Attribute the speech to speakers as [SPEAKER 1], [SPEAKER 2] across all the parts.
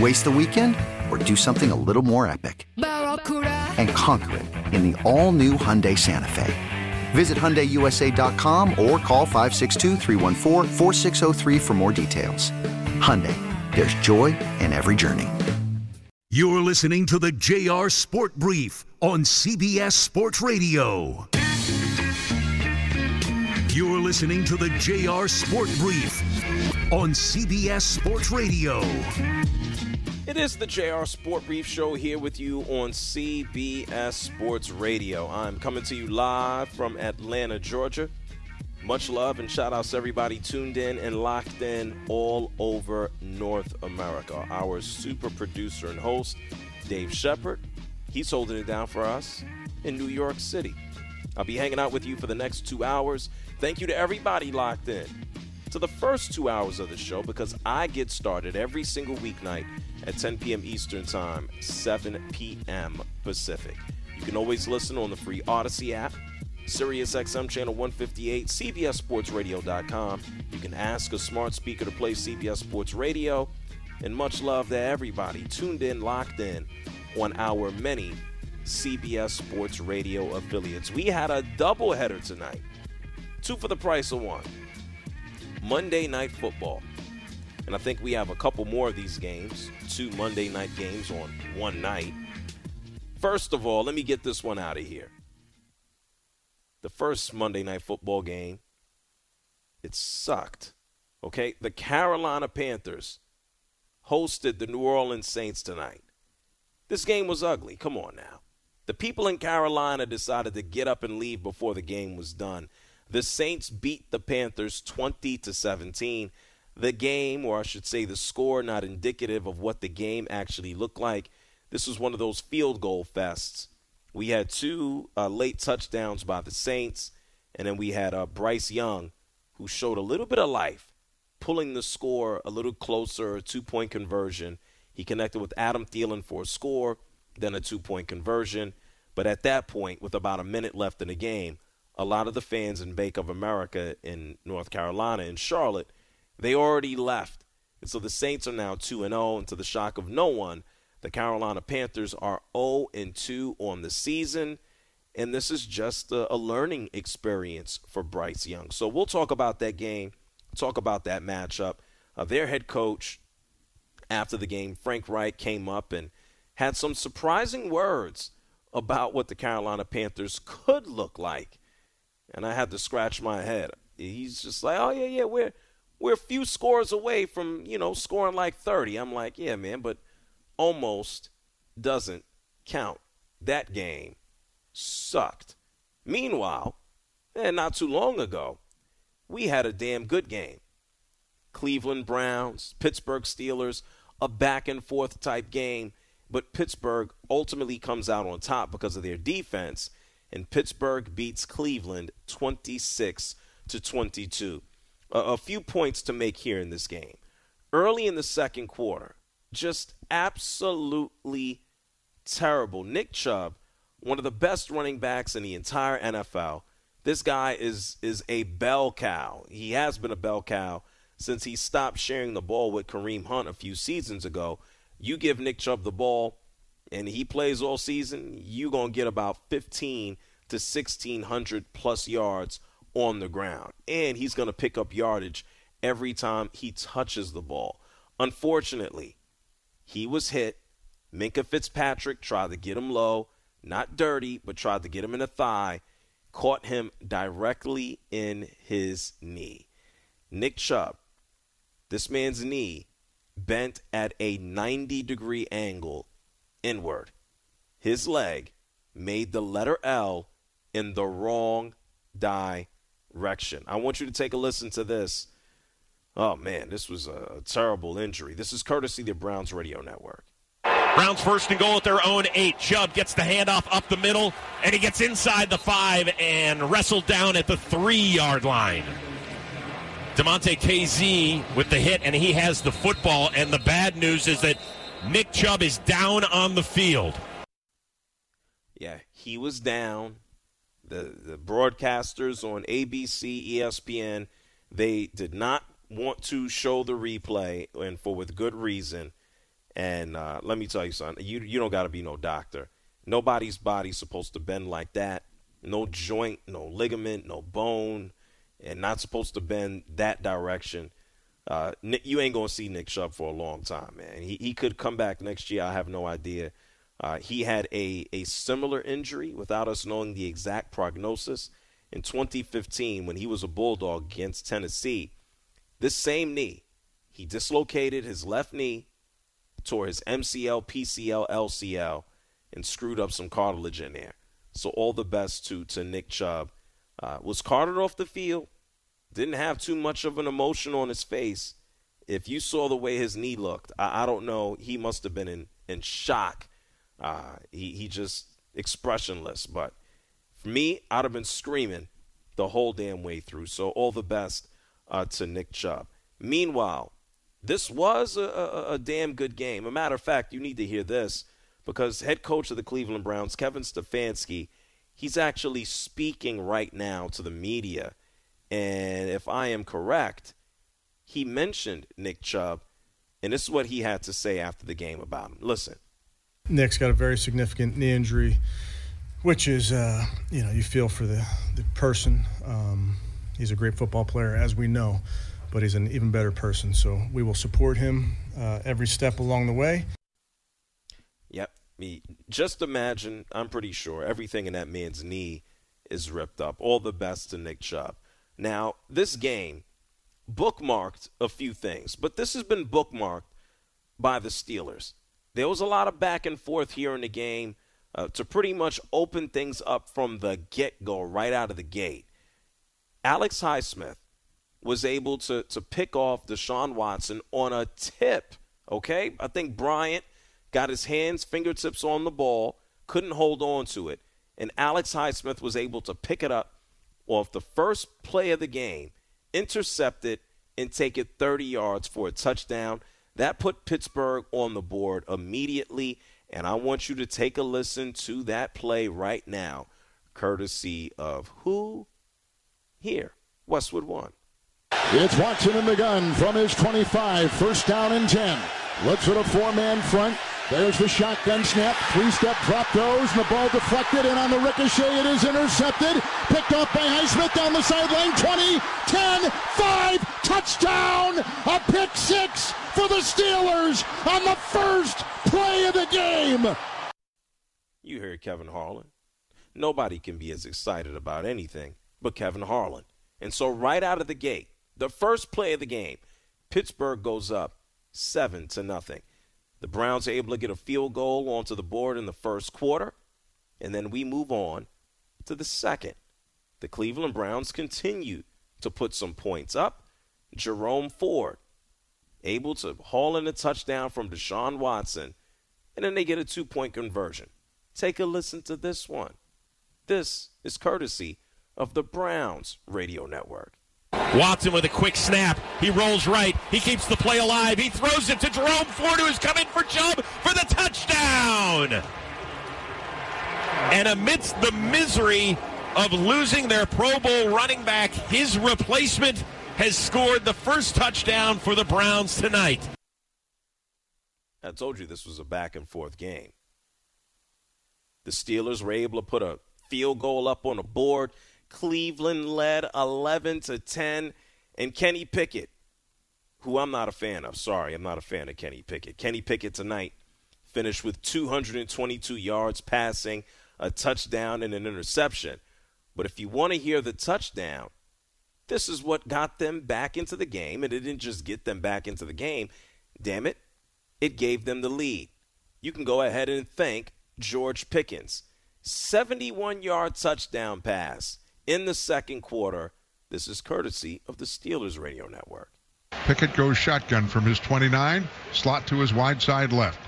[SPEAKER 1] Waste the weekend or do something a little more epic? And conquer it in the all new Hyundai Santa Fe. Visit HyundaiUSA.com or call 562 for more details. Hyundai, there's joy in every journey.
[SPEAKER 2] You're listening to the JR Sport Brief on CBS Sports Radio. You're listening to the JR Sport Brief on CBS Sports Radio.
[SPEAKER 3] It is the JR Sport Brief Show here with you on CBS Sports Radio. I'm coming to you live from Atlanta, Georgia. Much love and shout outs to everybody tuned in and locked in all over North America. Our super producer and host, Dave Shepard, he's holding it down for us in New York City. I'll be hanging out with you for the next two hours. Thank you to everybody locked in to the first two hours of the show because I get started every single weeknight at 10 p.m. Eastern Time, 7 p.m. Pacific. You can always listen on the free Audacy app, SiriusXM channel 158, CBSSportsRadio.com. You can ask a smart speaker to play CBS Sports Radio. And much love to everybody tuned in, locked in on our many CBS Sports Radio affiliates. We had a doubleheader tonight, two for the price of one. Monday Night Football. And I think we have a couple more of these games, two Monday night games on one night. First of all, let me get this one out of here. The first Monday Night Football game, it sucked. Okay? The Carolina Panthers hosted the New Orleans Saints tonight. This game was ugly. Come on now. The people in Carolina decided to get up and leave before the game was done. The Saints beat the Panthers 20 to 17. The game, or I should say the score, not indicative of what the game actually looked like. This was one of those field goal fests. We had two uh, late touchdowns by the Saints, and then we had uh, Bryce Young, who showed a little bit of life, pulling the score a little closer, a two point conversion. He connected with Adam Thielen for a score, then a two point conversion. But at that point, with about a minute left in the game, a lot of the fans in Bank of America in North Carolina in Charlotte, they already left. And so the Saints are now 2 and 0 and to the shock of no one, the Carolina Panthers are 0 and 2 on the season. And this is just a, a learning experience for Bryce Young. So we'll talk about that game, talk about that matchup. Uh, their head coach after the game, Frank Reich, came up and had some surprising words about what the Carolina Panthers could look like and I had to scratch my head. He's just like, oh yeah, yeah, we're we're a few scores away from you know scoring like 30. I'm like, yeah, man, but almost doesn't count. That game sucked. Meanwhile, and not too long ago, we had a damn good game. Cleveland Browns, Pittsburgh Steelers, a back and forth type game, but Pittsburgh ultimately comes out on top because of their defense and Pittsburgh beats Cleveland 26 to 22. A, few points to make here in this game. Early in the second quarter, just absolutely terrible. Nick Chubb, one of the best running backs in the entire NFL. This guy is is a bell cow. He has been a bell cow since he stopped sharing the ball with Kareem Hunt a few seasons ago. You give Nick Chubb the ball and he plays all season, you're going to get about 15 to 1600 plus yards on the ground. And he's going to pick up yardage every time he touches the ball. Unfortunately, he was hit. Minkah Fitzpatrick tried to get him low, not dirty, but tried to get him in the thigh, caught him directly in his knee. Nick Chubb, this man's knee bent at a 90 degree angle inward. His leg made the letter L in the wrong direction. I want you to take a listen to this. Oh, man, this was a terrible injury. This is courtesy the Browns Radio Network.
[SPEAKER 4] Browns first and goal at their own eight. Chubb gets the handoff up the middle, and he gets inside the five and wrestled down at the three yard line. Damontae Kazee with the hit, and he has the football. And the bad news is that Nick Chubb is down on the field.
[SPEAKER 3] Yeah, he was down. The the broadcasters on ABC, ESPN, they did not want to show the replay, and for with good reason. And uh, let me tell you something: you you don't got to be no doctor. Nobody's body's supposed to bend like that. No joint, no ligament, no bone and not supposed to bend that direction. Uh, you ain't gonna see Nick Chubb for a long time, man. He he could come back next year. I have no idea. Uh, he had a a similar injury without us knowing the exact prognosis in 2015 when he was a bulldog against Tennessee. This same knee, he dislocated his left knee, tore his MCL, PCL, LCL, and screwed up some cartilage in there. So all the best to to Nick Chubb. Uh, was carted off the field didn't have too much of an emotion on his face. If you saw the way his knee looked, I, I don't know. He must have been in, in shock. Uh, he, he just expressionless. But for me, I'd have been screaming the whole damn way through. So all the best uh, to Nick Chubb. Meanwhile, this was a, a, a damn good game. A matter of fact, you need to hear this because head coach of the Cleveland Browns, Kevin Stefanski, he's actually speaking right now to the media and if I am correct, he mentioned Nick Chubb, and this is what he had to say after the game about him. Listen.
[SPEAKER 5] Nick's got a very significant knee injury, which is, uh, you know, you feel for the, the person. Um, he's a great football player, as we know, but he's an even better person. So we will support him uh, every step along the way.
[SPEAKER 3] Yep. Me, just imagine, I'm pretty sure everything in that man's knee is ripped up. All the best to Nick Chubb. Now, this game bookmarked a few things, but this has been bookmarked by the Steelers. There was a lot of back and forth here in the game uh, to pretty much open things up from the get go, right out of the gate. Alex Highsmith was able to, to pick off Deshaun Watson on a tip, okay? I think Bryant got his hands, fingertips on the ball, couldn't hold on to it, and Alex Highsmith was able to pick it up off the first play of the game, intercept it, and take it 30 yards for a touchdown. That put Pittsburgh on the board immediately, and I want you to take a listen to that play right now, courtesy of who? Here, Westwood One.
[SPEAKER 6] It's Watson in the gun from his 25, first down and 10. Looks at a four-man front, there's the shotgun snap. Three-step drop goes, and the ball deflected, and on the ricochet it is intercepted. Picked off by Highsmith down the sideline. 20, 10, 5, touchdown! A pick six for the Steelers on the first play of the game.
[SPEAKER 3] You heard Kevin Harlan. Nobody can be as excited about anything but Kevin Harlan. And so right out of the gate, the first play of the game, Pittsburgh goes up 7 to nothing. The Browns are able to get a field goal onto the board in the first quarter, and then we move on to the second. The Cleveland Browns continue to put some points up. Jerome Ford able to haul in a touchdown from Deshaun Watson, and then they get a two point conversion. Take a listen to this one. This is courtesy of the Browns Radio Network.
[SPEAKER 4] Watson with a quick snap. He rolls right. He keeps the play alive. He throws it to Jerome Ford, who is coming for Chubb for the touchdown. And amidst the misery of losing their Pro Bowl running back, his replacement has scored the first touchdown for the Browns tonight.
[SPEAKER 3] I told you this was a back and forth game. The Steelers were able to put a field goal up on the board. Cleveland led 11 to 10, and Kenny Pickett, who I'm not a fan of. Sorry, I'm not a fan of Kenny Pickett. Kenny Pickett tonight finished with 222 yards passing, a touchdown, and an interception. But if you want to hear the touchdown, this is what got them back into the game, and it didn't just get them back into the game. Damn it, it gave them the lead. You can go ahead and thank George Pickens. 71 yard touchdown pass in the second quarter. This is courtesy of the Steelers Radio Network.
[SPEAKER 7] Pickett goes shotgun from his 29, slot to his wide side left.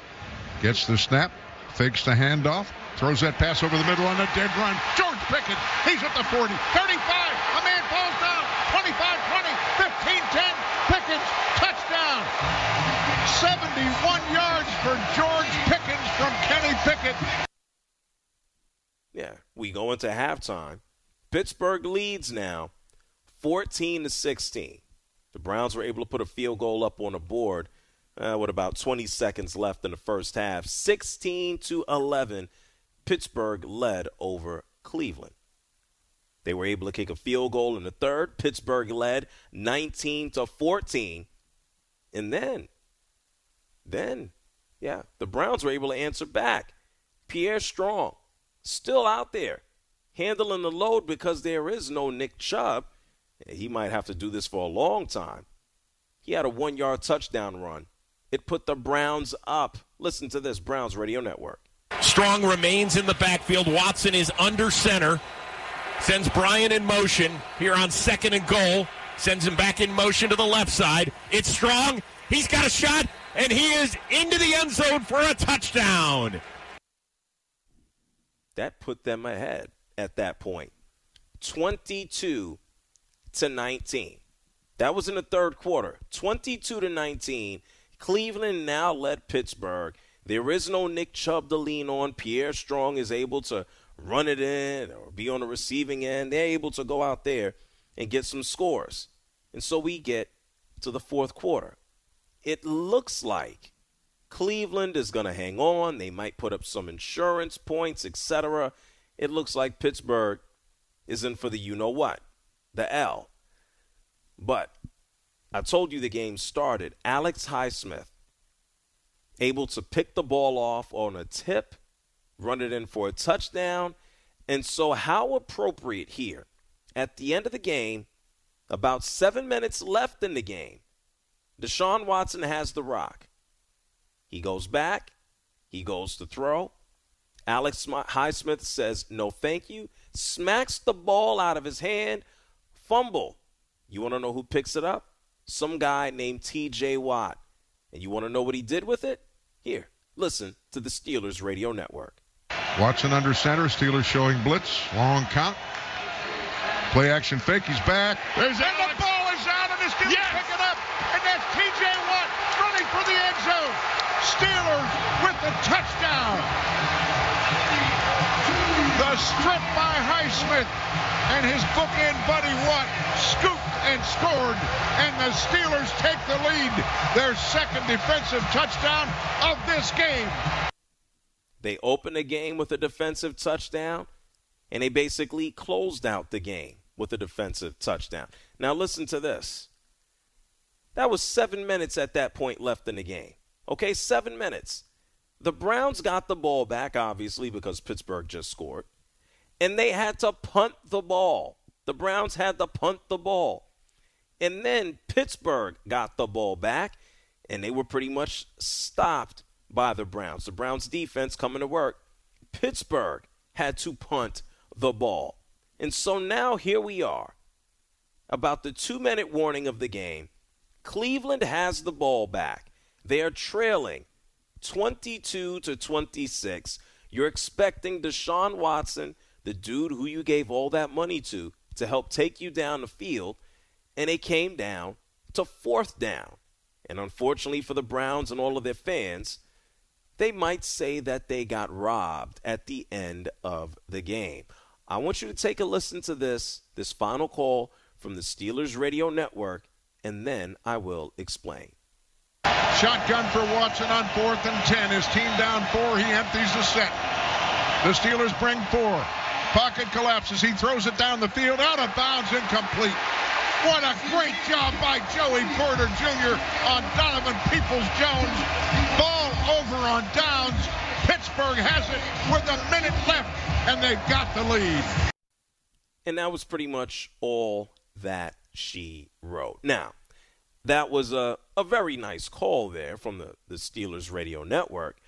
[SPEAKER 7] Gets the snap, fakes the handoff, throws that pass over the middle on a dead run. George Pickett, he's at the 40, 35, a man falls down, 25 20, 15 10, Pickens, touchdown. 71 yards for George Pickens from Kenny Pickett.
[SPEAKER 3] Yeah, we go into halftime. Pittsburgh leads now 14 to 16. The Browns were able to put a field goal up on the board uh, with about 20 seconds left in the first half. 16 to 11, Pittsburgh led over Cleveland. They were able to kick a field goal in the third. Pittsburgh led 19 to 14. And then, then, yeah, the Browns were able to answer back. Pierre Strong, still out there, handling the load because there is no Nick Chubb. He might have to do this for a long time. He had a one yard touchdown run. It put the Browns up. Listen to this Browns Radio Network.
[SPEAKER 4] Strong remains in the backfield. Watson is under center. Sends Bryant in motion here on second and goal. Sends him back in motion to the left side. It's Strong. He's got a shot, and he is into the end zone for a touchdown.
[SPEAKER 3] That put them ahead at that point 22 to 19. That was in the third quarter. 22 to 19. Cleveland now led Pittsburgh. There is no Nick Chubb to lean on. Pierre Strong is able to run it in or be on the receiving end. They're able to go out there and get some scores. And so we get to the fourth quarter. It looks like Cleveland is going to hang on. They might put up some insurance points, etc. It looks like Pittsburgh is in for the you know what, the L. But I told you the game started. Alex Highsmith able to pick the ball off on a tip, run it in for a touchdown. And so, how appropriate here at the end of the game, about seven minutes left in the game, Deshaun Watson has the rock. He goes back, he goes to throw. Alex Highsmith says, No, thank you. Smacks the ball out of his hand, fumble. You want to know who picks it up? Some guy named TJ Watt. And you want to know what he did with it? Here, listen to the Steelers Radio Network.
[SPEAKER 7] Watson under center, Steelers showing blitz, long count. Play action fake, he's back. There's and the ball is out, and the Steelers yes. pick it up. And that's TJ Watt running for the end zone. Steelers with the touchdown. The strip by Highsmith and his bookend buddy Watt scooped and scored, and the Steelers take the lead. Their second defensive touchdown of this game.
[SPEAKER 3] They opened the game with a defensive touchdown, and they basically closed out the game with a defensive touchdown. Now, listen to this. That was seven minutes at that point left in the game. Okay, seven minutes. The Browns got the ball back, obviously, because Pittsburgh just scored. And they had to punt the ball. The Browns had to punt the ball. And then Pittsburgh got the ball back, and they were pretty much stopped by the Browns. The Browns defense coming to work. Pittsburgh had to punt the ball. And so now here we are. About the two minute warning of the game, Cleveland has the ball back. They are trailing 22 to 26. You're expecting Deshaun Watson, the dude who you gave all that money to, to help take you down the field, and it came down to fourth down. And unfortunately for the Browns and all of their fans, they might say that they got robbed at the end of the game. I want you to take a listen to this, this final call from the Steelers Radio Network, and then I will explain.
[SPEAKER 7] Shotgun for Watson on fourth and 10. His team down four. He empties the set. The Steelers bring four. Pocket collapses. He throws it down the field. Out of bounds. Incomplete. What a great job by Joey Porter Jr. on Donovan Peoples Jones. Ball over on downs. Pittsburgh has it with a minute left, and they've got the lead.
[SPEAKER 3] And that was pretty much all that she wrote. Now, that was a, a very nice call there from the, the Steelers radio network.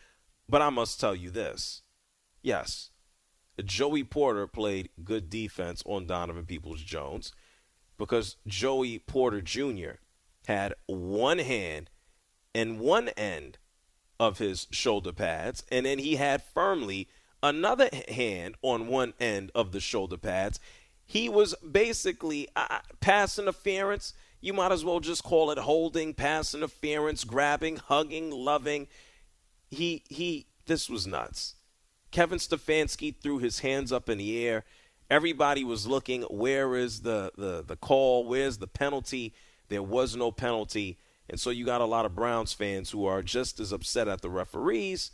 [SPEAKER 3] But I must tell you this. Yes, Joey Porter played good defense on Donovan Peoples Jones because Joey Porter Jr. had one hand and one end of his shoulder pads, and then he had firmly another hand on one end of the shoulder pads. He was basically uh, pass interference. You might as well just call it holding, pass interference, grabbing, hugging, loving. He he. This was nuts. Kevin Stefanski threw his hands up in the air. Everybody was looking. Where is the the the call? Where's the penalty? There was no penalty. And so you got a lot of Browns fans who are just as upset at the referees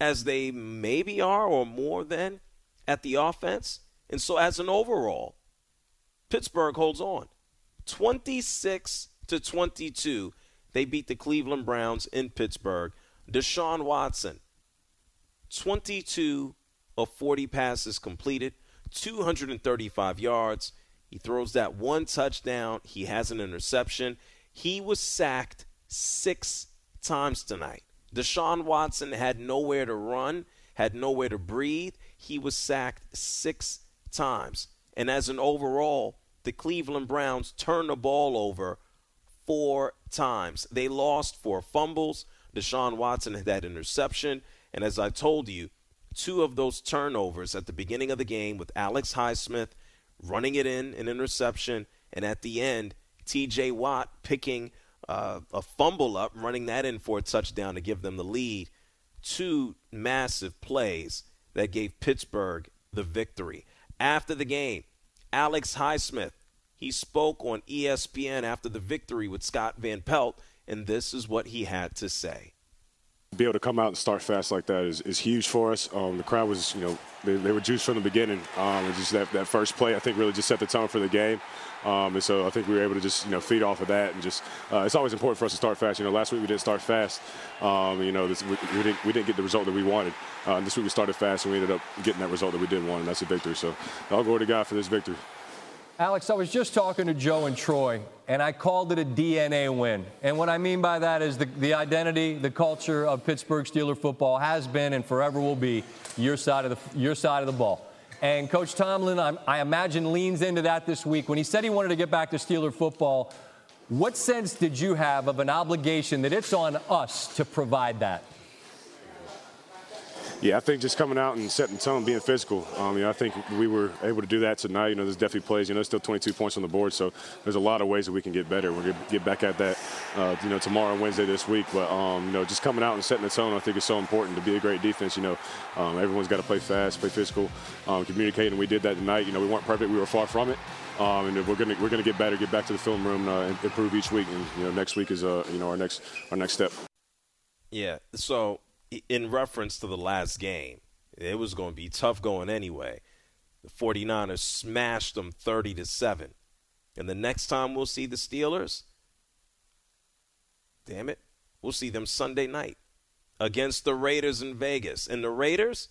[SPEAKER 3] as they maybe are or more than at the offense. And so as an overall, Pittsburgh holds on. 26 to 22, they beat the Cleveland Browns in Pittsburgh. Deshaun Watson, 22 of 40 passes completed, 235 yards. He throws that one touchdown. He has an interception. He was sacked six times tonight. Deshaun Watson had nowhere to run, had nowhere to breathe. He was sacked six times. And as an overall, the Cleveland Browns turned the ball over four times. They lost four fumbles. Deshaun Watson had that interception. And as I told you, two of those turnovers at the beginning of the game with Alex Highsmith running it in, an interception, and at the end, TJ Watt picking uh, a fumble up, running that in for a touchdown to give them the lead. Two massive plays that gave Pittsburgh the victory. After the game, Alex Highsmith, he spoke on ESPN after the victory with Scott Van Pelt, and this is what he had to say
[SPEAKER 8] be able to come out and start fast like that is, is huge for us. Um, the crowd was, you know, they, they were juiced from the beginning. Um, just that, that first play, I think, really just set the tone for the game. Um, and so I think we were able to just, you know, feed off of that. And just, uh, it's always important for us to start fast. You know, last week we didn't start fast. Um, you know, this, we, we, didn't, we didn't get the result that we wanted. Uh, and this week we started fast and we ended up getting that result that we didn't want, and that's a victory. So I'll go to God for this victory.
[SPEAKER 9] Alex, I was just talking to Joe and Troy, and I called it a DNA win. And what I mean by that is the, the identity, the culture of Pittsburgh Steeler football has been and forever will be your side of the, your side of the ball. And Coach Tomlin, I, I imagine, leans into that this week. When he said he wanted to get back to Steeler football, what sense did you have of an obligation that it's on us to provide that?
[SPEAKER 8] Yeah, I think just coming out and setting the tone, being physical. Um, you know, I think we were able to do that tonight. You know, there's definitely plays. You know, still 22 points on the board, so there's a lot of ways that we can get better. We're gonna get back at that, uh, you know, tomorrow and Wednesday this week. But um, you know, just coming out and setting the tone, I think is so important to be a great defense. You know, um, everyone's got to play fast, play physical, um, communicate, and we did that tonight. You know, we weren't perfect. We were far from it. Um, and we're gonna we're gonna get better, get back to the film room, uh, and improve each week. And you know, next week is uh, you know our next our next step.
[SPEAKER 3] Yeah. So in reference to the last game, it was going to be tough going anyway. The 49ers smashed them 30 to 7. And the next time we'll see the Steelers, damn it, we'll see them Sunday night against the Raiders in Vegas. And the Raiders,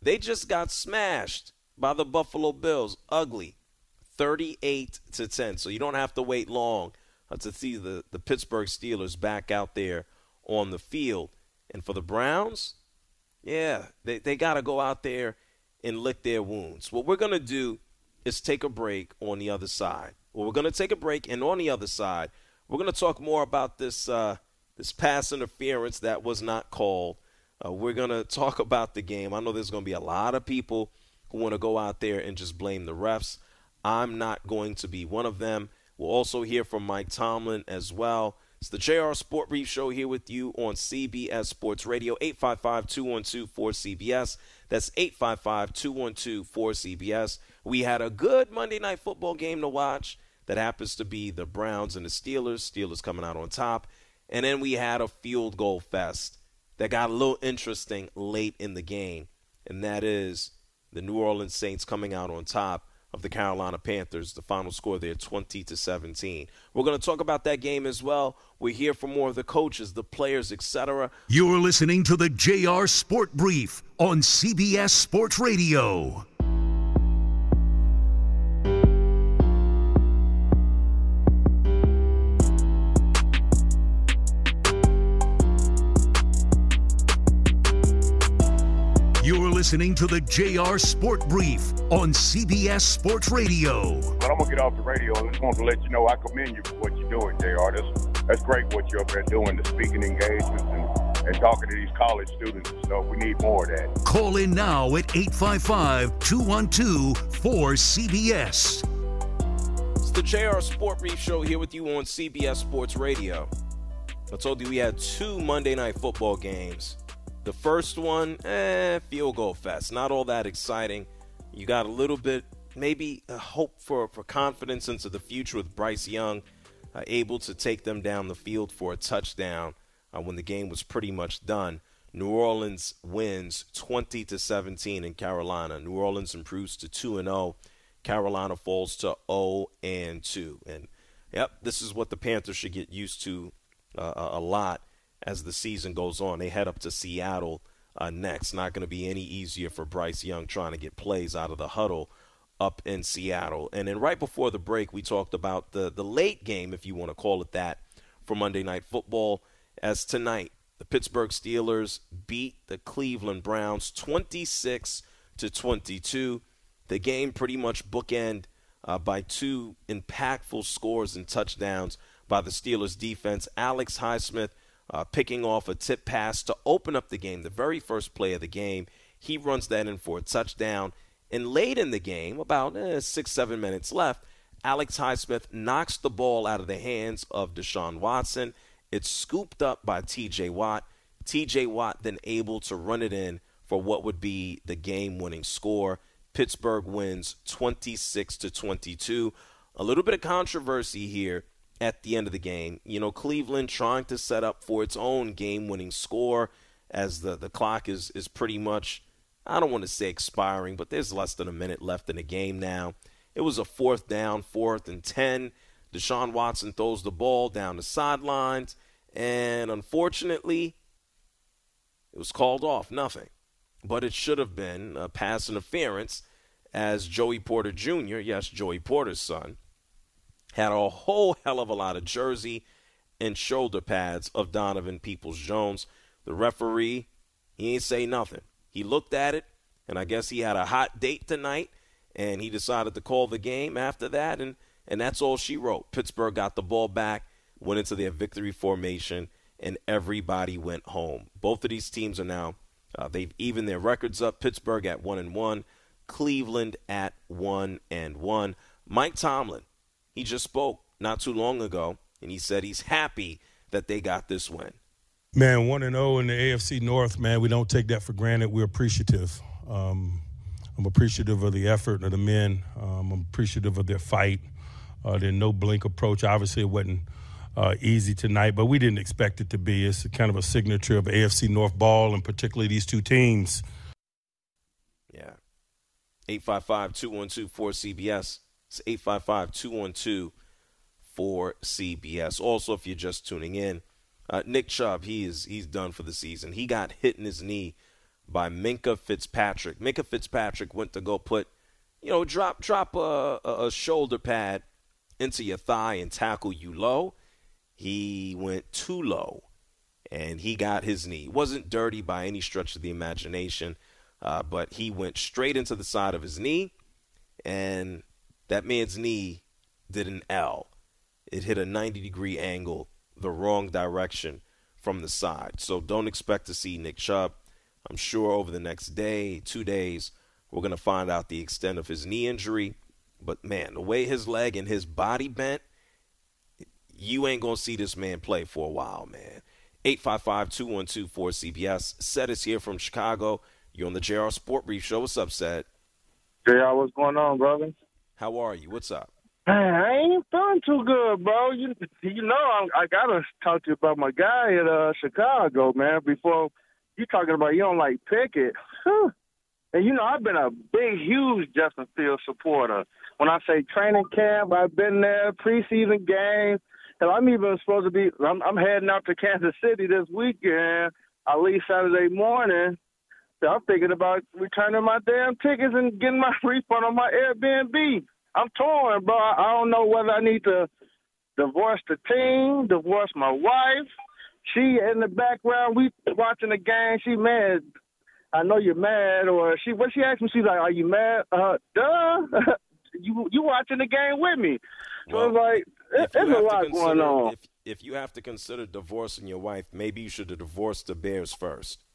[SPEAKER 3] they just got smashed by the Buffalo Bills. Ugly. 38 to 10. So you don't have to wait long to see the, the Pittsburgh Steelers back out there on the field. And for the Browns, yeah, they, they got to go out there and lick their wounds. What we're going to do is take a break on the other side. Well, we're going to take a break, and on the other side, we're going to talk more about this uh, this pass interference that was not called. Uh, we're going to talk about the game. I know there's going to be a lot of people who want to go out there and just blame the refs. I'm not going to be one of them. We'll also hear from Mike Tomlin as well. It's the JR Sport Brief Show here with you on CBS Sports Radio, 855 212 4CBS. That's 855 212 4CBS. We had a good Monday night football game to watch. that happens to be the Browns and the Steelers. Steelers coming out on top. And then we had a field goal fest that got a little interesting late in the game, and that is the New Orleans Saints coming out on top of the Carolina Panthers. The final score there 20 to 17. We're going to talk about that game as well. We're here for more of the coaches, the players, etc.
[SPEAKER 2] You're listening to the JR Sport Brief on CBS Sports Radio. Listening to the JR Sport Brief on CBS Sports Radio.
[SPEAKER 10] But I'm gonna get off the radio and just want to let you know I commend you for what you're doing, JR. That's that's great what you're up there doing, the speaking engagements and, and talking to these college students and stuff. We need more of that.
[SPEAKER 2] Call in now at 855-212-4CBS.
[SPEAKER 3] It's the JR Sport Brief Show here with you on CBS Sports Radio. I told you we had two Monday night football games. The first one, eh, field goal fest. Not all that exciting. You got a little bit, maybe a hope for, for confidence into the future with Bryce Young uh, able to take them down the field for a touchdown uh, when the game was pretty much done. New Orleans wins 20 to 17 in Carolina. New Orleans improves to 2 and 0. Carolina falls to 0 and 2. And yep, this is what the Panthers should get used to uh, a lot as the season goes on. They head up to Seattle uh, next. Not going to be any easier for Bryce Young trying to get plays out of the huddle up in Seattle. And then right before the break, we talked about the the late game, if you want to call it that, for Monday Night Football. As tonight, the Pittsburgh Steelers beat the Cleveland Browns 26 to 22. The game pretty much bookend uh, by two impactful scores and touchdowns by the Steelers defense. Alex Highsmith uh, picking off a tip pass to open up the game, the very first play of the game. He runs that in for a touchdown. And late in the game, about eh, six, seven minutes left, Alex Highsmith knocks the ball out of the hands of Deshaun Watson. It's scooped up by TJ Watt. TJ Watt then able to run it in for what would be the game winning score. Pittsburgh wins 26 to 22. A little bit of controversy here at the end of the game. You know, Cleveland trying to set up for its own game winning score as the, the clock is, is pretty much, I don't want to say expiring, but there's less than a minute left in the game now. It was a fourth down, fourth and 10. Deshaun Watson throws the ball down the sidelines, and unfortunately, it was called off. Nothing. But it should have been a pass interference as Joey Porter Jr., yes, Joey Porter's son, had a whole hell of a lot of jersey and shoulder pads of Donovan Peoples Jones. The referee, he ain't say nothing. He looked at it, and I guess he had a hot date tonight, and he decided to call the game after that, and, and that's all she wrote. Pittsburgh got the ball back, went into their victory formation, and everybody went home. Both of these teams are now uh, they've evened their records up. Pittsburgh at one and one, Cleveland at one and one. Mike Tomlin he just spoke not too long ago, and he said he's happy that they got this win.
[SPEAKER 11] Man, one and zero oh in the AFC North. Man, we don't take that for granted. We're appreciative. Um, I'm appreciative of the effort of the men. Um, I'm appreciative of their fight, uh, their no blink approach. Obviously, it wasn't uh, easy tonight, but we didn't expect it to be. It's kind of a signature of AFC North ball, and particularly these two teams.
[SPEAKER 3] Yeah. 855 212 4CBS. It's 855 212 4CBS. Also, if you're just tuning in, uh, Nick Chubb, he is he's done for the season. He got hit in his knee by Minkah Fitzpatrick. Minkah Fitzpatrick went to go put, you know, drop drop a, a shoulder pad into your thigh and tackle you low. He went too low, and he got his knee. It wasn't dirty by any stretch of the imagination, uh, but he went straight into the side of his knee, and that man's knee did an L. It hit a 90 degree angle the wrong direction from the side. So don't expect to see Nick Chubb. I'm sure over the next day, two days, we're going to find out the extent of his knee injury. But man, the way his leg and his body bent, you ain't going to see this man play for a while, man. 855 212 4CBS. Seth is here from Chicago. You're on the JR Sport Brief Show. What's up, Seth?
[SPEAKER 10] JR, what's going on, brother?
[SPEAKER 3] How are you? What's up?
[SPEAKER 12] I ain't feeling too good, bro. You you know I, I gotta talk to you about my guy at uh, Chicago, man. Before you talking about you don't like Pickett, Whew. and you know I've been a big, huge Justin Fields supporter. When I say training camp, I've been there. Preseason games, and I'm even supposed to be. I'm, I'm heading out to Kansas City this weekend. I leave Saturday morning. So I'm thinking about returning my damn tickets and getting my refund on my Airbnb. I'm torn, bro. I don't know whether I need to divorce the team, divorce my wife. She in the background, we watching the game. She mad. I know you're mad, or she. What she asked me, she's like, "Are you mad?" Uh, duh. you you watching the game with me? So
[SPEAKER 3] Well,
[SPEAKER 12] it's like it, there's a lot going on.
[SPEAKER 3] If, if you have to consider divorcing your wife, maybe you should divorce the Bears first.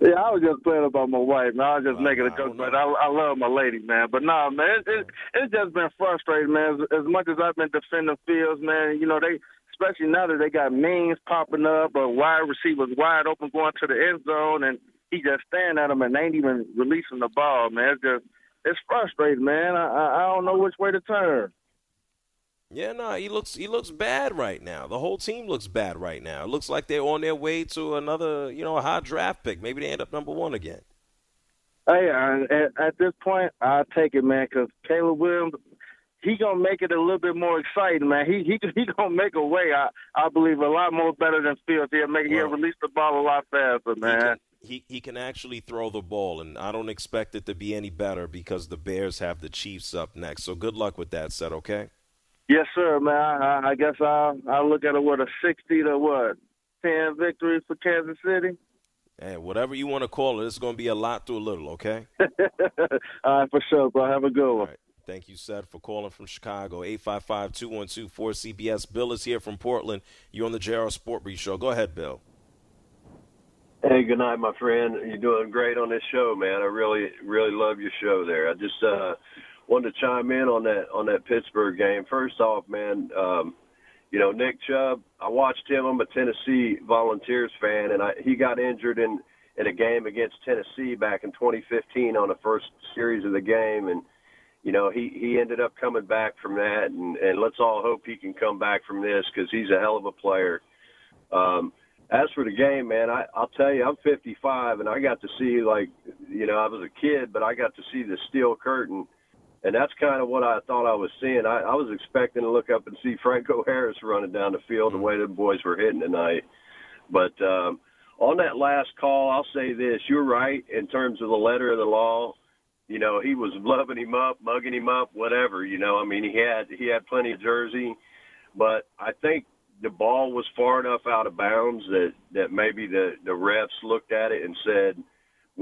[SPEAKER 12] Yeah, I was just playing about my wife, man. I was just making a joke, but I, I love my lady, man. But nah, man, it, it, it's just been frustrating, man. As, as much as I've been defending Fields, man, you know they, especially now that they got means popping up, or wide receivers wide open going to the end zone, and he just staring at them and they ain't even releasing the ball, man. It's just it's frustrating, man. I I, I don't know which way to turn.
[SPEAKER 3] Yeah, no, he looks he looks bad right now. The whole team looks bad right now. It looks like they're on their way to another, you know, a high draft pick. Maybe they end up number one again.
[SPEAKER 12] Hey, uh, at, at this point, I take it, man, because Caleb Williams, he gonna make it a little bit more exciting, man. He he he gonna make a way. I I believe a lot more better than Fields. He'll make he'll release the ball a lot faster, man.
[SPEAKER 3] He he can actually throw the ball, and I don't expect it to be any better because the Bears have the Chiefs up next. So good luck with that Seth, okay?
[SPEAKER 12] Yes, sir, man. I, I guess I'll I'll look at it with a sixty to what ten victory for Kansas City.
[SPEAKER 3] Hey, whatever you want to call it, it's going to be a lot to a little, okay?
[SPEAKER 12] All right, for sure, bro. Have a good one.
[SPEAKER 3] Thank you, Seth, for calling from Chicago. 855-212-4CBS. Bill is here from Portland. You're on the JR Sport Brief Show. Go ahead, Bill.
[SPEAKER 13] Hey, good night, my friend. You're doing great on this show, man. I really, really love your show there. I just uh, wanted to chime in on that on that Pittsburgh game. First off, man, um, you know Nick Chubb. I watched him. I'm a Tennessee Volunteers fan, and I, he got injured in in a game against Tennessee back in 2015 on the first series of the game, and you know he he ended up coming back from that, and and let's all hope he can come back from this because he's a hell of a player. Um, as for the game, man, I, I'll tell you, I'm 55, and I got to see like, you know, I was a kid, but I got to see the steel curtain, and that's kind of what I thought I was seeing. I, I was expecting to look up and see Franco Harris running down the field the way the boys were hitting tonight. But um, on that last call, I'll say this: you're right in terms of the letter of the law. You know, he was loving him up, mugging him up, whatever. You know, I mean, he had he had plenty of jersey, but I think the ball was far enough out of bounds that that maybe the the refs looked at it and said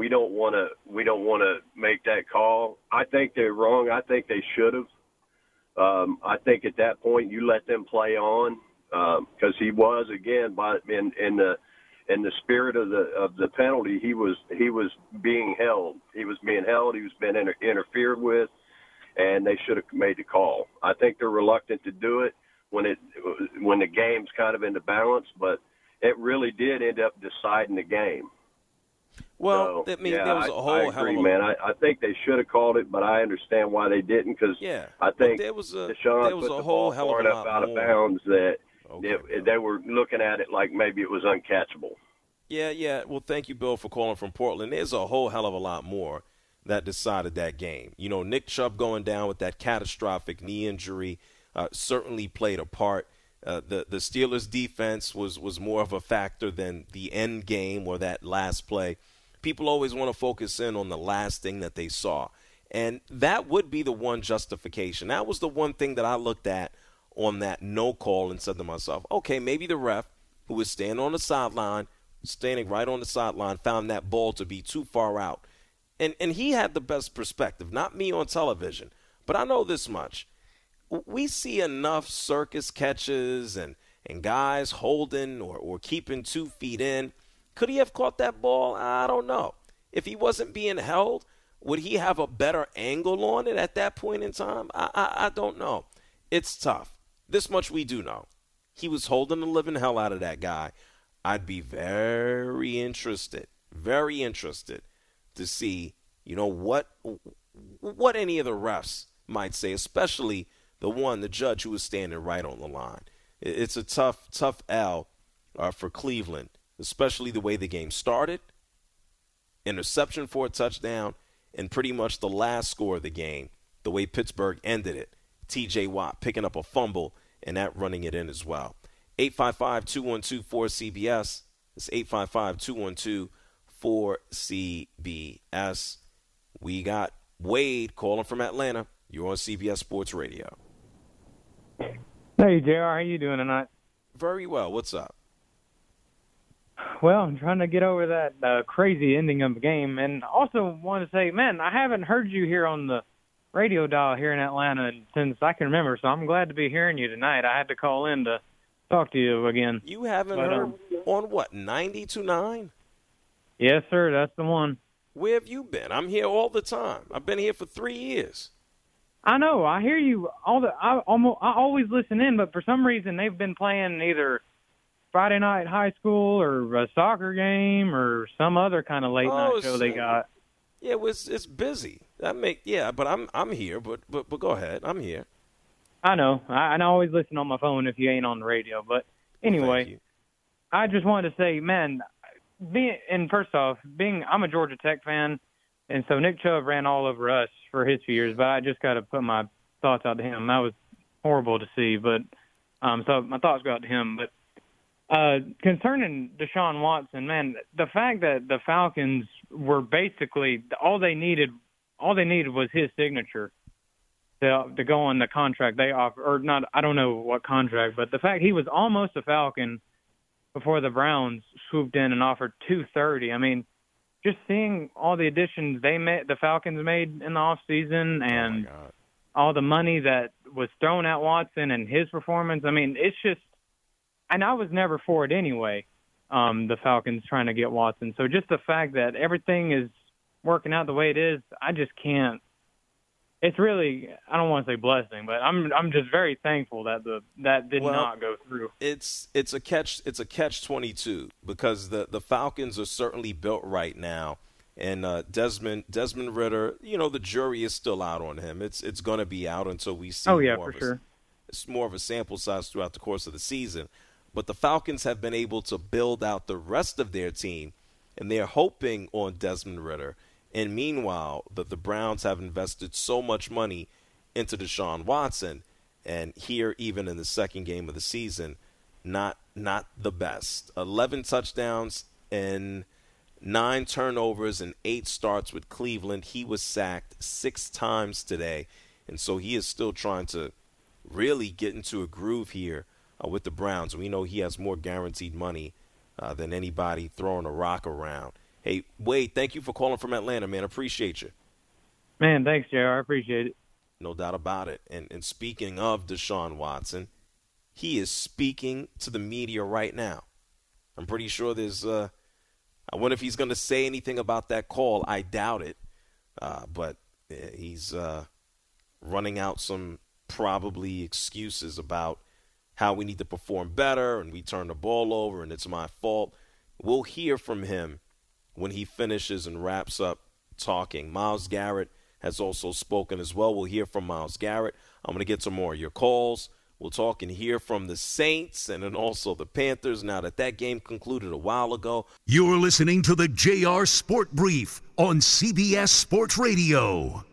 [SPEAKER 13] we don't want to we don't want to make that call. I think they're wrong. I think they should have. Um, I think at that point you let them play on because he was again by in in the in the spirit of the of the penalty he was he was being held. He was being held. He was being inter- interfered with, and they should have made the call. I think they're reluctant to do it when it when the game's kind of into balance, but it really did end up deciding the game.
[SPEAKER 3] Well,
[SPEAKER 13] So,
[SPEAKER 3] I mean,
[SPEAKER 13] yeah,
[SPEAKER 3] there was a whole
[SPEAKER 13] I
[SPEAKER 3] hell
[SPEAKER 13] agree,
[SPEAKER 3] of a
[SPEAKER 13] man. I, I think they should have called it, but I understand why they didn't because
[SPEAKER 3] Yeah,
[SPEAKER 13] I think
[SPEAKER 3] there was a-
[SPEAKER 13] Deshaun
[SPEAKER 3] there was
[SPEAKER 13] put
[SPEAKER 3] a
[SPEAKER 13] the
[SPEAKER 3] whole hell of a
[SPEAKER 13] enough
[SPEAKER 3] lot
[SPEAKER 13] out of
[SPEAKER 3] more.
[SPEAKER 13] bounds that it- they were looking at it like maybe it was uncatchable.
[SPEAKER 3] Yeah, yeah. Well, thank you, Bill, for calling from Portland. There's a whole hell of a lot more that decided that game. You know, Nick Chubb going down with that catastrophic knee injury uh, certainly played a part. Uh, the the Steelers' defense was was more of a factor than the end game or that last play. People always want to focus in on the last thing that they saw, and that would be the one justification. That was the one thing that I looked at on that no call and said to myself, okay, maybe the ref who was standing on the sideline, standing right on the sideline, found that ball to be too far out. And and he had the best perspective, not me on television. But I know this much. We see enough circus catches and, and guys holding or, or keeping two feet in. Could he have caught that ball? I don't know. If he wasn't being held, would he have a better angle on it at that point in time? I, I, I don't know. It's tough. This much we do know. He was holding the living hell out of that guy. I'd be very interested, very interested to see, you know, what what any of the refs might say, especially the one, the judge who was standing right on the line. It's a tough, tough L uh, for Cleveland, especially the way the game started. Interception for a touchdown, and pretty much the last score of the game, the way Pittsburgh ended it. TJ Watt picking up a fumble and that running it in as well. 855 212 4CBS. It's 855 212 4CBS. We got Wade calling from Atlanta. You're on CBS Sports Radio.
[SPEAKER 14] Hey, JR, how you doing tonight?
[SPEAKER 3] Very well. What's up?
[SPEAKER 14] Well, I'm trying to get over that uh, crazy ending of the game, and also want to say, man, I haven't heard you here on the radio dial here in Atlanta since I can remember. So I'm glad to be hearing you tonight. I had to call in to talk to you again.
[SPEAKER 3] You haven't but, heard um, on what ninety to nine?
[SPEAKER 14] Yes, sir. That's the one.
[SPEAKER 3] Where have you been? I'm here all the time. I've been here for three years.
[SPEAKER 14] I know. I hear you all the. I almost. I always listen in, but for some reason they've been playing either Friday night high school or a soccer game or some other kind of late oh, night show they got.
[SPEAKER 3] Yeah, it was, it's busy. That make yeah, but I'm I'm here. But but but go ahead. I'm here.
[SPEAKER 14] I know. I, I always listen on my phone if you ain't on the radio. But anyway, I just wanted to say, man, being and first off, being I'm a Georgia Tech fan, and so Nick Chubb ran all over us for his few years. But I just got to put my thoughts out to him. That was horrible to see. But um, so my thoughts go out to him. But uh, concerning Deshaun Watson, man, the fact that the Falcons were basically all they needed, all they needed was his signature to to go on the contract they offer, or not. I don't know what contract, but the fact he was almost a Falcon before the Browns swooped in and offered two thirty. I mean, just seeing all the additions they made, the Falcons made in the off season, oh and oh all the money that was thrown at Watson and his performance. I mean, it's just and I was never for it anyway. Um, the Falcons trying to get Watson. So just the fact that everything is working out the way it is, I just can't. It's really I don't want to say blessing, but I'm I'm just very thankful that the that did
[SPEAKER 3] well,
[SPEAKER 14] not go through.
[SPEAKER 3] It's it's a catch it's a catch twenty two because the the Falcons are certainly built right now. And uh, Desmond Desmond Ridder, you know, the jury is still out on him. It's it's going to be out until we see.
[SPEAKER 14] Oh yeah, for sure. A,
[SPEAKER 3] it's more of a sample size throughout the course of the season. But the Falcons have been able to build out the rest of their team, and they're hoping on Desmond Ridder. And meanwhile, the, the Browns have invested so much money into Deshaun Watson, and here, even in the second game of the season, not not the best. Eleven touchdowns and nine turnovers and eight starts with Cleveland. He was sacked six times today, and so he is still trying to really get into a groove here uh, with the Browns. We know he has more guaranteed money uh, than anybody throwing a rock around. Hey, Wade, thank you for calling from Atlanta, man. Appreciate you.
[SPEAKER 14] Man, thanks, JR. I appreciate it.
[SPEAKER 3] No doubt about it. And, and speaking of Deshaun Watson, he is speaking to the media right now. I'm pretty sure there's. Uh, I wonder if he's going to say anything about that call. I doubt it. Uh, but he's uh, running out some probably excuses about how we need to perform better and we turn the ball over and it's my fault. We'll hear from him when he finishes and wraps up talking. Myles Garrett has also spoken as well. We'll hear from Myles Garrett. I'm going to get some more of your calls. We'll talk and hear from the Saints and then also the Panthers now that that game concluded a while ago.
[SPEAKER 2] You're listening to the JR Sport Brief on CBS Sports Radio.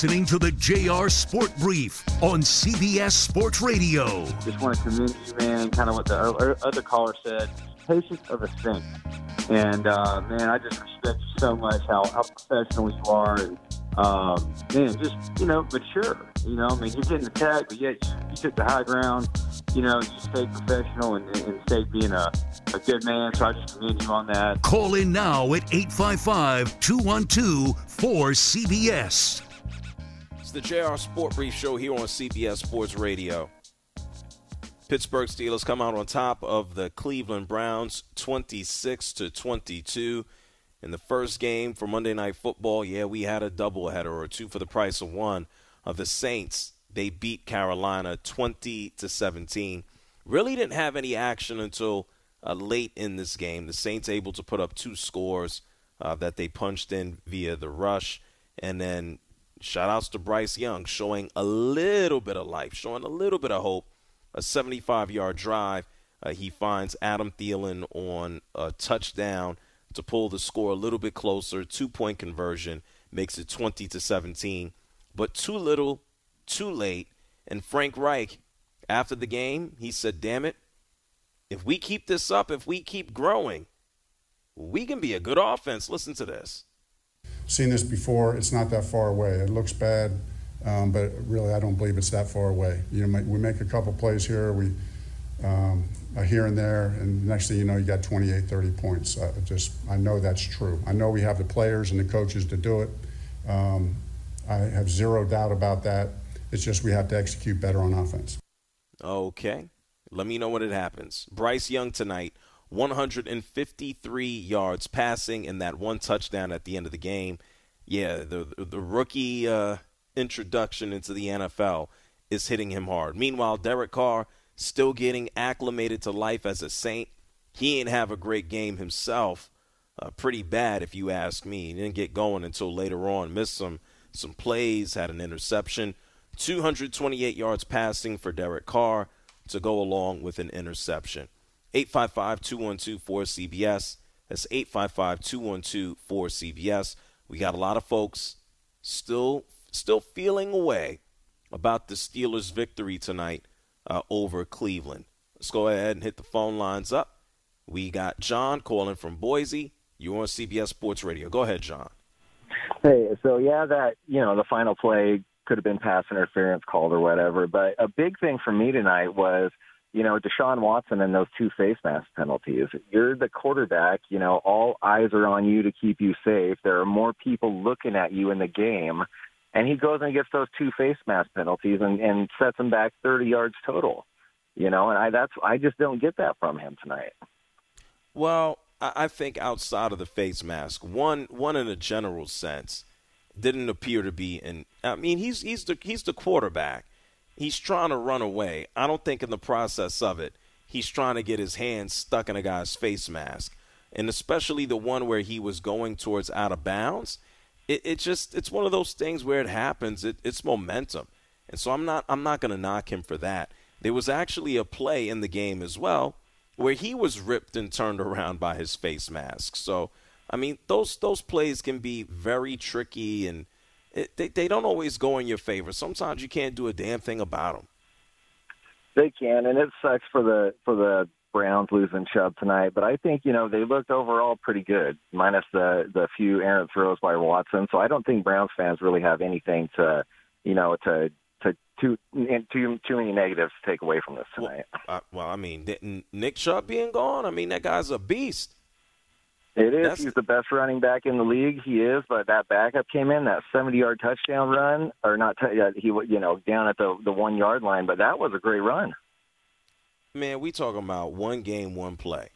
[SPEAKER 2] Listening to the JR Sport Brief on CBS Sports Radio.
[SPEAKER 15] Just want to commend you, man, kind of what the other caller said. Patience of a saint. And, uh, man, I just respect you so much, how, how professional you are. And, um, man, just, you know, mature. You know, I mean, you're getting attacked, but yet you, you took the high ground, you know, you stayed professional and, and stayed being a, a good man. So I just commend you on that.
[SPEAKER 2] Call in now at 855 212 4CBS.
[SPEAKER 3] The JR Sport Brief Show here on CBS Sports Radio. Pittsburgh Steelers come out on top of the Cleveland Browns 26 to 22 In the first game for Monday Night Football, yeah, we had a doubleheader or two for the price of one. Of the Saints, they beat Carolina 20 to 17. Really didn't have any action until uh, late in this game. The Saints able to put up two scores uh, that they punched in via the rush, and then shout outs to Bryce Young showing a little bit of life, showing a little bit of hope. A 75 yard drive. Uh, he finds Adam Thielen on a touchdown to pull the score a little bit closer. Two point conversion makes it 20 to 17. But too little, too late. And Frank Reich, after the game, he said, Damn it, if we keep this up, if we keep growing, we can be a good offense. Listen to this.
[SPEAKER 16] Seen this before. It's not that far away. It looks bad, um, but really, I don't believe it's that far away. You know, we make a couple plays here, we um, here and there, and next thing you know, you got 28, 30 points. I just, I know that's true. I know we have the players and the coaches to do it. Um, I have zero doubt about that. It's just we have to execute better on offense.
[SPEAKER 3] Okay. Let me know when it happens. Bryce Young tonight, 153 yards passing and that one touchdown at the end of the game. Yeah, the the rookie uh, introduction into the NFL is hitting him hard. Meanwhile, Derek Carr still getting acclimated to life as a Saint. He ain't have a great game himself. Uh, pretty bad, if you ask me. He didn't get going until later on. Missed some some plays, had an interception. 228 yards passing for Derek Carr to go along with an interception. 855 212 4CBS. That's 855 212 4CBS. We got a lot of folks still still feeling away about the Steelers' victory tonight uh, over Cleveland. Let's go ahead and hit the phone lines up. We got John calling from Boise. You're on CBS Sports Radio. Go ahead, John.
[SPEAKER 17] Hey, so yeah, that you know the final play could have been pass interference called or whatever. But a big thing for me tonight was, you know, Deshaun Watson and those two face mask penalties. You're the quarterback, you know, all eyes are on you to keep you safe. There are more people looking at you in the game. And he goes and gets those two face mask penalties and, and sets him back 30 yards total. You know, and I that's I just don't get that from him tonight.
[SPEAKER 3] Well, I think outside of the face mask, one one in a general sense, didn't appear to be and I mean he's he's the he's the quarterback. He's trying to run away. I don't think in the process of it, he's trying to get his hands stuck in a guy's face mask. And especially the one where he was going towards out of bounds, it, it just it's one of those things where it happens. It, it's momentum. And so I'm not I'm not gonna knock him for that. There was actually a play in the game as well where he was ripped and turned around by his face mask. So I mean, those those plays can be very tricky, and it, they they don't always go in your favor. Sometimes you can't do a damn thing about them.
[SPEAKER 17] They can, and it sucks for the for the Browns losing Chubb tonight. But I think you know they looked overall pretty good, minus the the few errant throws by Watson. So I don't think Browns fans really have anything to you know to to too too too many negatives to take away from this tonight.
[SPEAKER 3] Well, uh, well I mean, Nick Chubb being gone, I mean that guy's a beast.
[SPEAKER 17] It is. That's... He's the best running back in the league. He is, but that backup came in that 70-yard touchdown run, or not? T- uh, he, you know, down at the the one yard line, but that was a great run.
[SPEAKER 3] Man, we talking about one game, one play.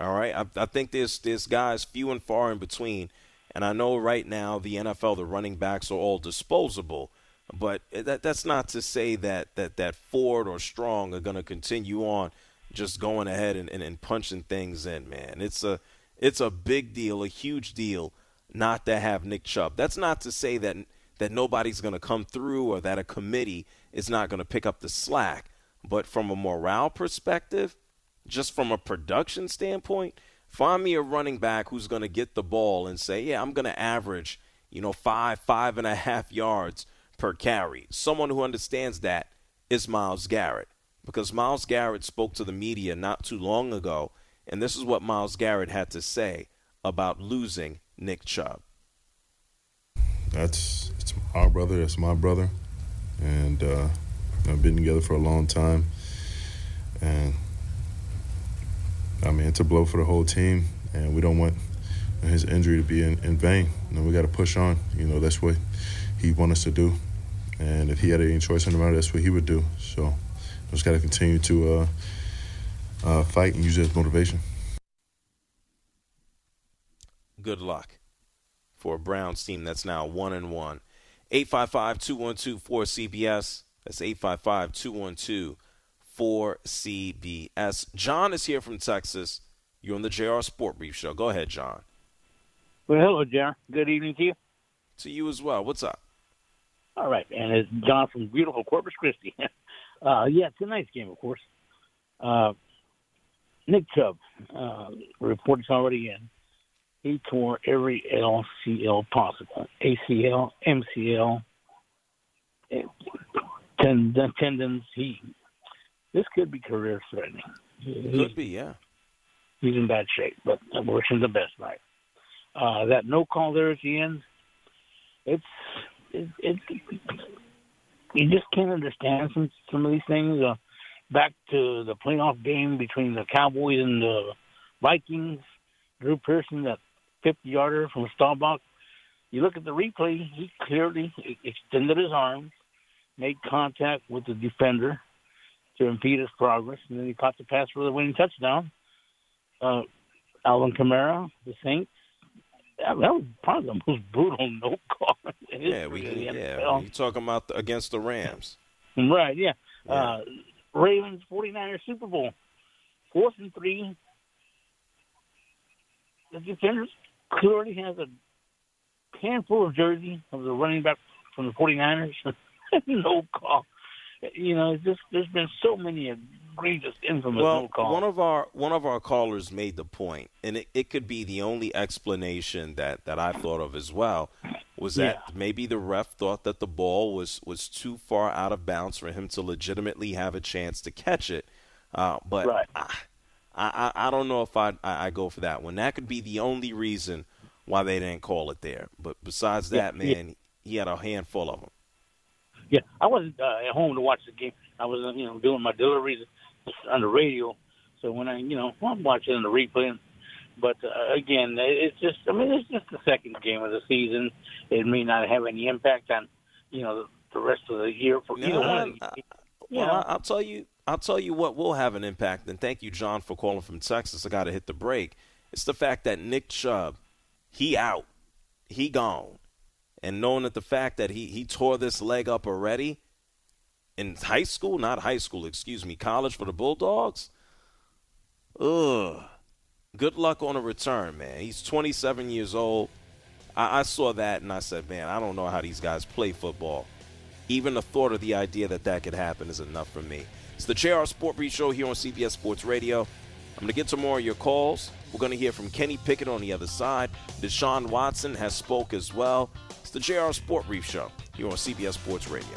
[SPEAKER 3] All right, I, I think there's there's guys few and far in between, and I know right now the NFL the running backs are all disposable, but that that's not to say that that that Ford or Strong are going to continue on just going ahead and, and, and punching things in. Man, it's a it's a big deal, a huge deal not to have Nick Chubb. That's not to say that that nobody's going to come through or that a committee is not going to pick up the slack, but from a morale perspective, just from a production standpoint, find me a running back who's going to get the ball and say, "Yeah, I'm going to average, you know, five, five and a half yards per carry." Someone who understands that is Myles Garrett, because Myles Garrett spoke to the media not too long ago and this is what Myles Garrett had to say about losing Nick Chubb.
[SPEAKER 18] That's it's our brother. That's my brother, and uh, I've been together for a long time. And I mean, it's a blow for the whole team, and we don't want his injury to be in, in vain. You know, we got to push on. You know, that's what he wants us to do. And if he had any choice in the matter, that's what he would do. So, just got to continue to. Uh, uh, fight and use it as motivation.
[SPEAKER 3] good luck for a Browns team that's now one and one. 855-212-4CBS. That's 855-212-4CBS. John is here from Texas. You're on the JR Sport Brief Show. Go ahead, John.
[SPEAKER 19] Well, hello, John. Good evening to you.
[SPEAKER 3] To you as well. What's up?
[SPEAKER 19] All right, and it's John from beautiful Corpus Christi. uh, yeah, tonight's game, of course. Uh, Nick Chubb, uh, report's already in. He tore every LCL possible ACL, MCL, tend- tendons. He this could be career threatening.
[SPEAKER 3] Could be, yeah.
[SPEAKER 19] He's in bad shape, but I wish him the best. Right. Uh, that no call there at the end. It's it, it you just can't understand some some of these things. Uh, back to the playoff game between the Cowboys and the Vikings. Drew Pearson, that 50 yarder from Staubach. You look at the replay, he clearly extended his arms, made contact with the defender to impede his progress, and then he caught the pass for the winning touchdown. Uh, Alvin Kamara, the Saints, that, that was probably the most brutal no call.
[SPEAKER 3] Yeah, we yeah, you talking about the, against the Rams.
[SPEAKER 19] Right, yeah. yeah. Uh, Ravens 49ers Super Bowl. Fourth and three. The defenders clearly has a handful of jersey of the running back from the 49ers. no call. You know, just there's been so many egregious, infamous
[SPEAKER 3] well,
[SPEAKER 19] no calls.
[SPEAKER 3] One of our one of our callers made the point, and it, it could be the only explanation that, that I thought of as well, was that
[SPEAKER 19] Yeah.
[SPEAKER 3] maybe the ref thought that the ball was, was too far out of bounds for him to legitimately have a chance to catch it. Uh, but
[SPEAKER 19] Right.
[SPEAKER 3] I, I I don't know if I, I I go for that one. That could be the only reason why they didn't call it there. But besides that,
[SPEAKER 19] yeah.
[SPEAKER 3] man, he had a handful of them.
[SPEAKER 19] Yeah, I wasn't uh, at home to watch the game. I was, you know, doing my deliveries on the radio. So when I, you know, I'm watching the replay. But uh, again, it's just, I mean, it's just the second game of the season. It may not have any impact on, you know, the, rest of the year for either one. these. You
[SPEAKER 3] Well,
[SPEAKER 19] know,
[SPEAKER 3] I- I'll tell you. I'll tell you what will have an impact. And thank you, John, for calling from Texas. I got to hit the break. It's the fact that Nick Chubb, he out, he gone, and knowing that the fact that he he tore this leg up already in high school, not high school, excuse me, college for the Bulldogs. Ugh. Good luck on a return, man. He's 27 years old. I, I saw that and I said, man, I don't know how these guys play football. Even the thought of the idea that that could happen is enough for me. It's the JR Sport Brief Show here on CBS Sports Radio. I'm going to get to more of your calls. We're going to hear from Kenny Pickett on the other side. Deshaun Watson has spoke as well. It's the JR Sport Brief Show here on CBS Sports Radio.